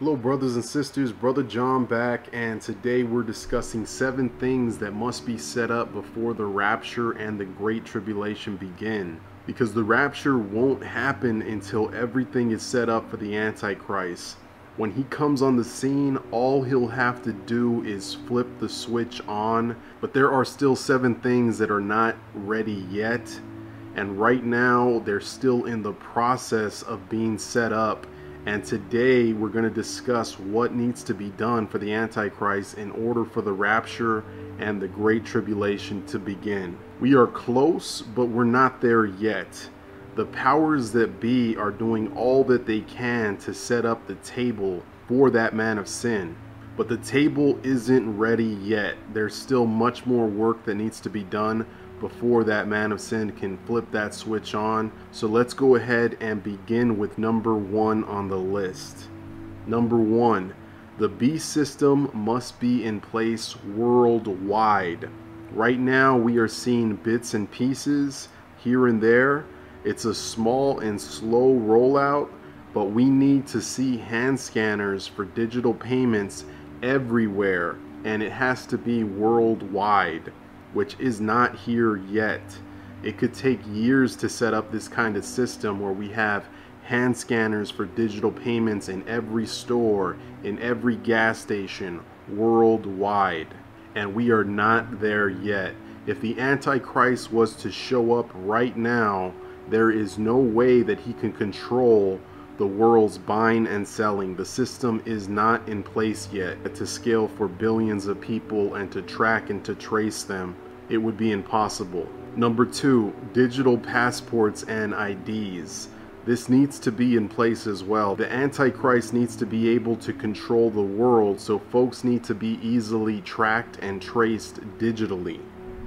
Hello, brothers and sisters. Brother John back, and today we're discussing seven things that must be set up before the rapture and the Great Tribulation begin. Because the rapture won't happen until everything is set up for the Antichrist. When he comes on the scene, all he'll have to do is flip the switch on. But there are still seven things that are not ready yet. And right now, they're still in the process of being set up and today we're going to discuss what needs to be done for the Antichrist in order for the rapture and the Great Tribulation to begin. We are close, but we're not there yet. The powers that be are doing all that they can to set up the table for that man of sin. But the table isn't ready yet. There's still much more work that needs to be done before that man of sin can flip that switch on. So let's go ahead and begin with number one on the list. Number one, the B system must be in place worldwide. Right now, we are seeing bits and pieces here and there. It's a small and slow rollout, but we need to see hand scanners for digital payments everywhere, and it has to be worldwide which is not here yet. It could take years to set up this kind of system where we have hand scanners for digital payments in every store, in every gas station, worldwide. And we are not there yet. If the Antichrist was to show up right now, there is no way that he can control the world's buying and selling. The system is not in place yet to scale for billions of people and to track and to trace them. It would be impossible. Number two, digital passports and IDs. This needs to be in place as well. The Antichrist needs to be able to control the world, so folks need to be easily tracked and traced digitally.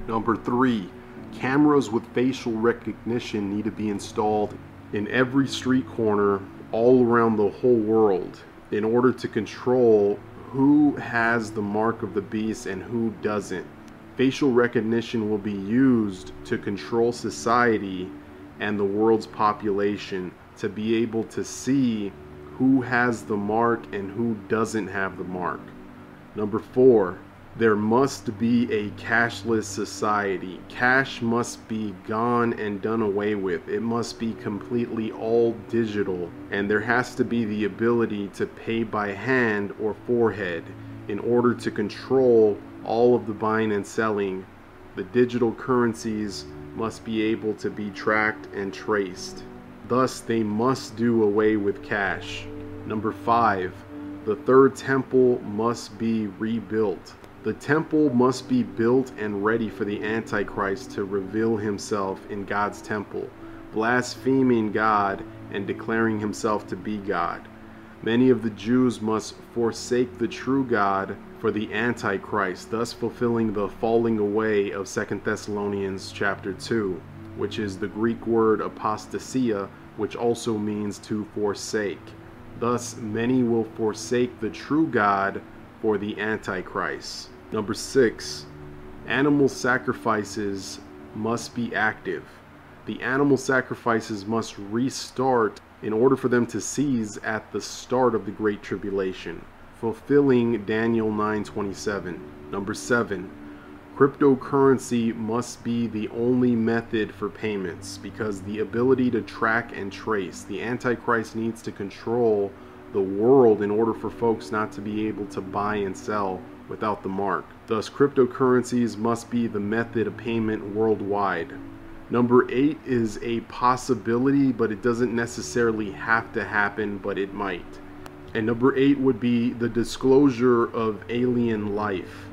Number three, cameras with facial recognition need to be installed in every street corner all around the whole world in order to control who has the mark of the beast and who doesn't. Facial recognition will be used to control society and the world's population to be able to see who has the mark and who doesn't have the mark. Number four, there must be a cashless society. Cash must be gone and done away with. It must be completely all digital. And there has to be the ability to pay by hand or forehead in order to control all of the buying and selling. The digital currencies must be able to be tracked and traced. Thus, they must do away with cash. Number five, the third temple must be rebuilt. The temple must be built and ready for the Antichrist to reveal himself in God's temple, blaspheming God and declaring himself to be God. Many of the Jews must forsake the true God for the Antichrist, thus fulfilling the falling away of 2 Thessalonians chapter 2, which is the Greek word apostasia, which also means to forsake. Thus, many will forsake the true God for the Antichrist. Number six, animal sacrifices must be active. The animal sacrifices must restart in order for them to cease at the start of the Great Tribulation, fulfilling Daniel 9:27. Number 7. Cryptocurrency must be the only method for payments because the ability to track and trace. The Antichrist needs to control the world in order for folks not to be able to buy and sell without the mark. Thus, cryptocurrencies must be the method of payment worldwide. Number eight is a possibility, but it doesn't necessarily have to happen, but it might. And number eight would be the disclosure of alien life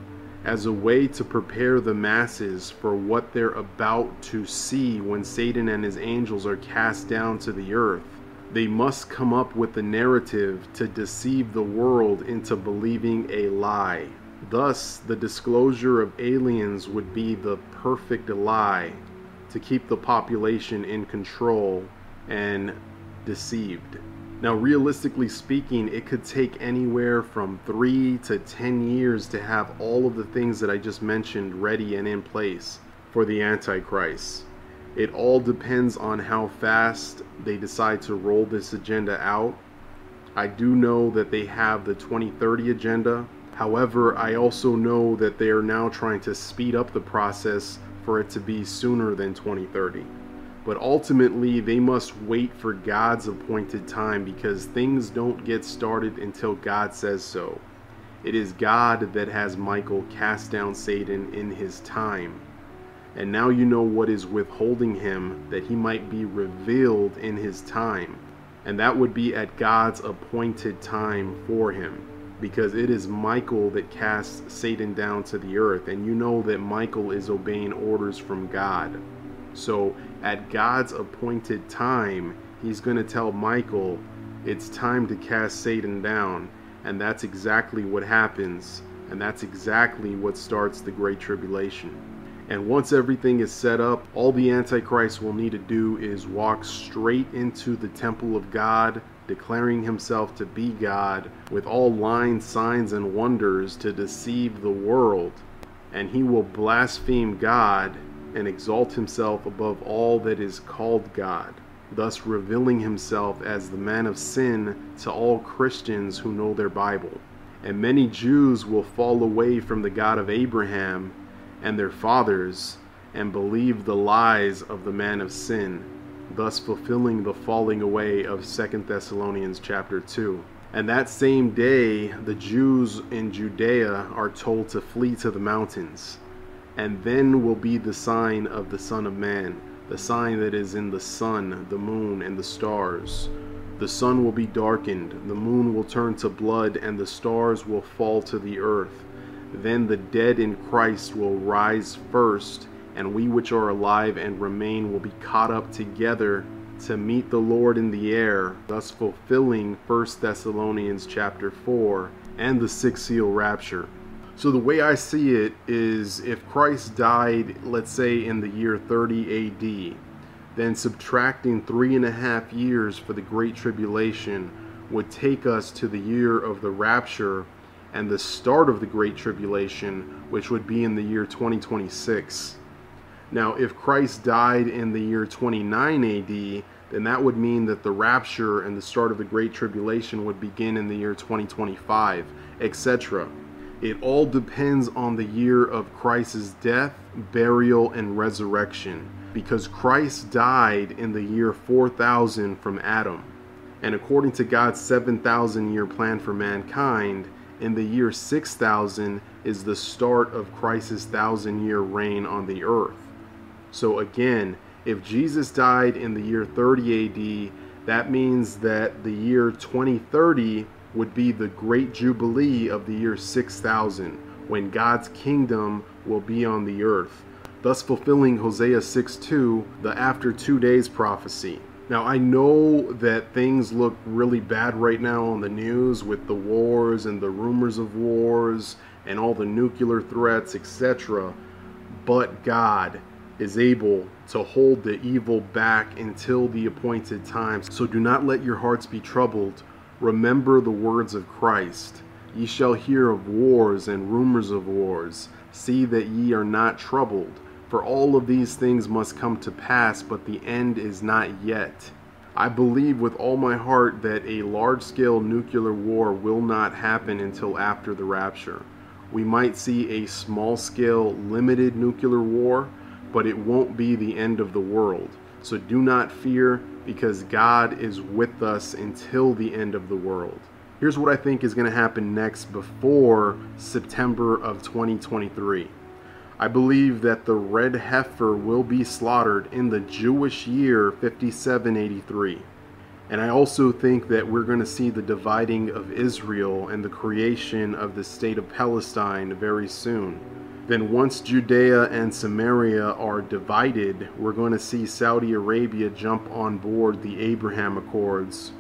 as a way to prepare the masses for what they're about to see when Satan and his angels are cast down to the earth. They must come up with a narrative to deceive the world into believing a lie. Thus, the disclosure of aliens would be the perfect lie to keep the population in control and deceived. Now, realistically speaking, it could take anywhere from three to 10 years to have all of the things that I just mentioned ready and in place for the Antichrist. It all depends on how fast they decide to roll this agenda out I do know that they have the 2030 agenda. However, I also know that they are now trying to speed up the process for it to be sooner than 2030. But ultimately, they must wait for God's appointed time because things don't get started until God says so. It is God that has Michael cast down Satan in his time. And now you know what is withholding him, that he might be revealed in his time. And that would be at God's appointed time for him. Because it is Michael that casts Satan down to the earth. And you know that Michael is obeying orders from God. So at God's appointed time, he's going to tell Michael, it's time to cast Satan down. And that's exactly what happens. And that's exactly what starts the Great Tribulation. And once everything is set up, all the Antichrist will need to do is walk straight into the temple of God, declaring himself to be God, with all lines, signs, and wonders to deceive the world. And he will blaspheme God and exalt himself above all that is called God, thus revealing himself as the man of sin to all Christians who know their Bible. And many Jews will fall away from the God of Abraham and their fathers and believe the lies of the man of sin, thus fulfilling the falling away of 2 Thessalonians chapter 2. And that same day, the Jews in Judea are told to flee to the mountains and then will be the sign of the Son of Man, the sign that is in the sun, the moon, and the stars. The sun will be darkened, the moon will turn to blood, and the stars will fall to the earth. Then the dead in Christ will rise first, and we which are alive and remain will be caught up together to meet the Lord in the air, thus fulfilling 1 Thessalonians chapter 4 and the sixth seal rapture. So the way I see it is if Christ died, let's say in the year 30 AD, then subtracting three and a half years for the Great Tribulation would take us to the year of the rapture and the start of the Great Tribulation, which would be in the year 2026. Now, if Christ died in the year 29 AD, then that would mean that the rapture and the start of the Great Tribulation would begin in the year 2025, etc. It all depends on the year of Christ's death, burial, and resurrection, because Christ died in the year 4000 from Adam. And according to God's 7,000 year plan for mankind, in the year 6000 is the start of Christ's thousand year reign on the earth. So again, if Jesus died in the year 30 AD, that means that the year 2030 would be the great jubilee of the year 6000 when God's kingdom will be on the earth, thus fulfilling Hosea 6:2, the after 2 days prophecy. Now, I know that things look really bad right now on the news with the wars and the rumors of wars and all the nuclear threats, etc. But God is able to hold the evil back until the appointed time. So do not let your hearts be troubled Remember the words of Christ. Ye shall hear of wars and rumors of wars. See that ye are not troubled. For all of these things must come to pass, but the end is not yet. I believe with all my heart that a large scale nuclear war will not happen until after the rapture. We might see a small scale, limited nuclear war, but it won't be the end of the world. So do not fear, because God is with us until the end of the world. Here's what I think is going to happen next before September of 2023. I believe that the red heifer will be slaughtered in the Jewish year 5783. And I also think that we're going to see the dividing of Israel and the creation of the state of Palestine very soon. Then, once Judea and Samaria are divided, we're going to see Saudi Arabia jump on board the Abraham Accords.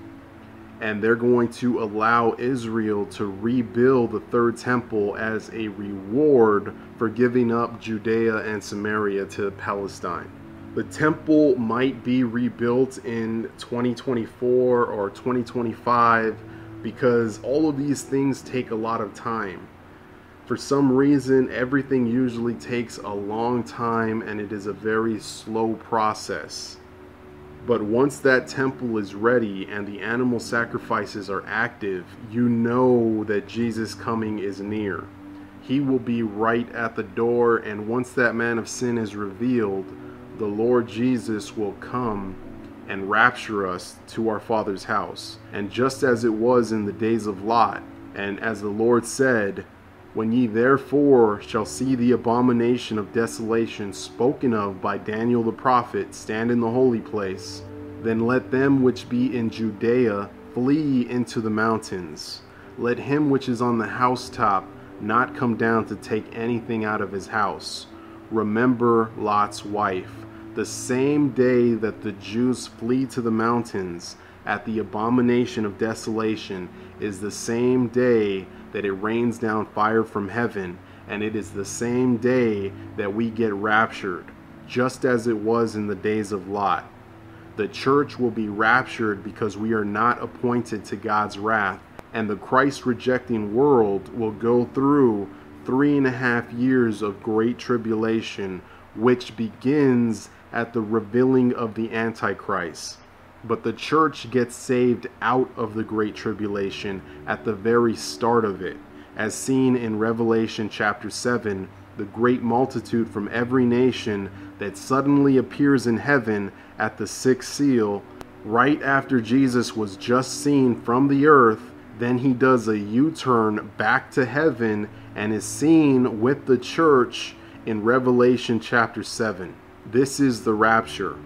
And they're going to allow Israel to rebuild the third temple as a reward for giving up Judea and Samaria to Palestine. The temple might be rebuilt in 2024 or 2025 because all of these things take a lot of time. For some reason, everything usually takes a long time and it is a very slow process. But once that temple is ready and the animal sacrifices are active, you know that Jesus' coming is near. He will be right at the door, and once that man of sin is revealed, the Lord Jesus will come and rapture us to our Father's house. And just as it was in the days of Lot, and as the Lord said, When ye therefore shall see the abomination of desolation spoken of by Daniel the prophet stand in the holy place, then let them which be in Judea flee into the mountains. Let him which is on the housetop not come down to take anything out of his house. Remember Lot's wife. The same day that the Jews flee to the mountains at the abomination of desolation is the same day that it rains down fire from heaven, and it is the same day that we get raptured, just as it was in the days of Lot. The church will be raptured because we are not appointed to God's wrath, and the Christ rejecting world will go through three and a half years of great tribulation, which begins at the revealing of the Antichrist. But the church gets saved out of the Great Tribulation at the very start of it, as seen in Revelation chapter 7 the great multitude from every nation that suddenly appears in heaven at the sixth seal, right after Jesus was just seen from the earth. Then he does a U turn back to heaven and is seen with the church in Revelation chapter 7. This is the rapture.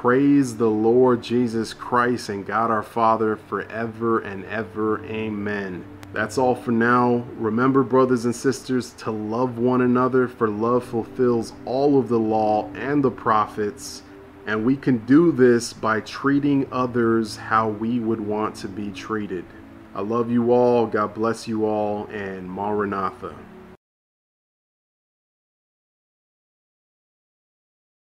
Praise the Lord Jesus Christ and God our Father forever and ever. Amen. That's all for now. Remember, brothers and sisters, to love one another, for love fulfills all of the law and the prophets. And we can do this by treating others how we would want to be treated. I love you all. God bless you all. And Maranatha.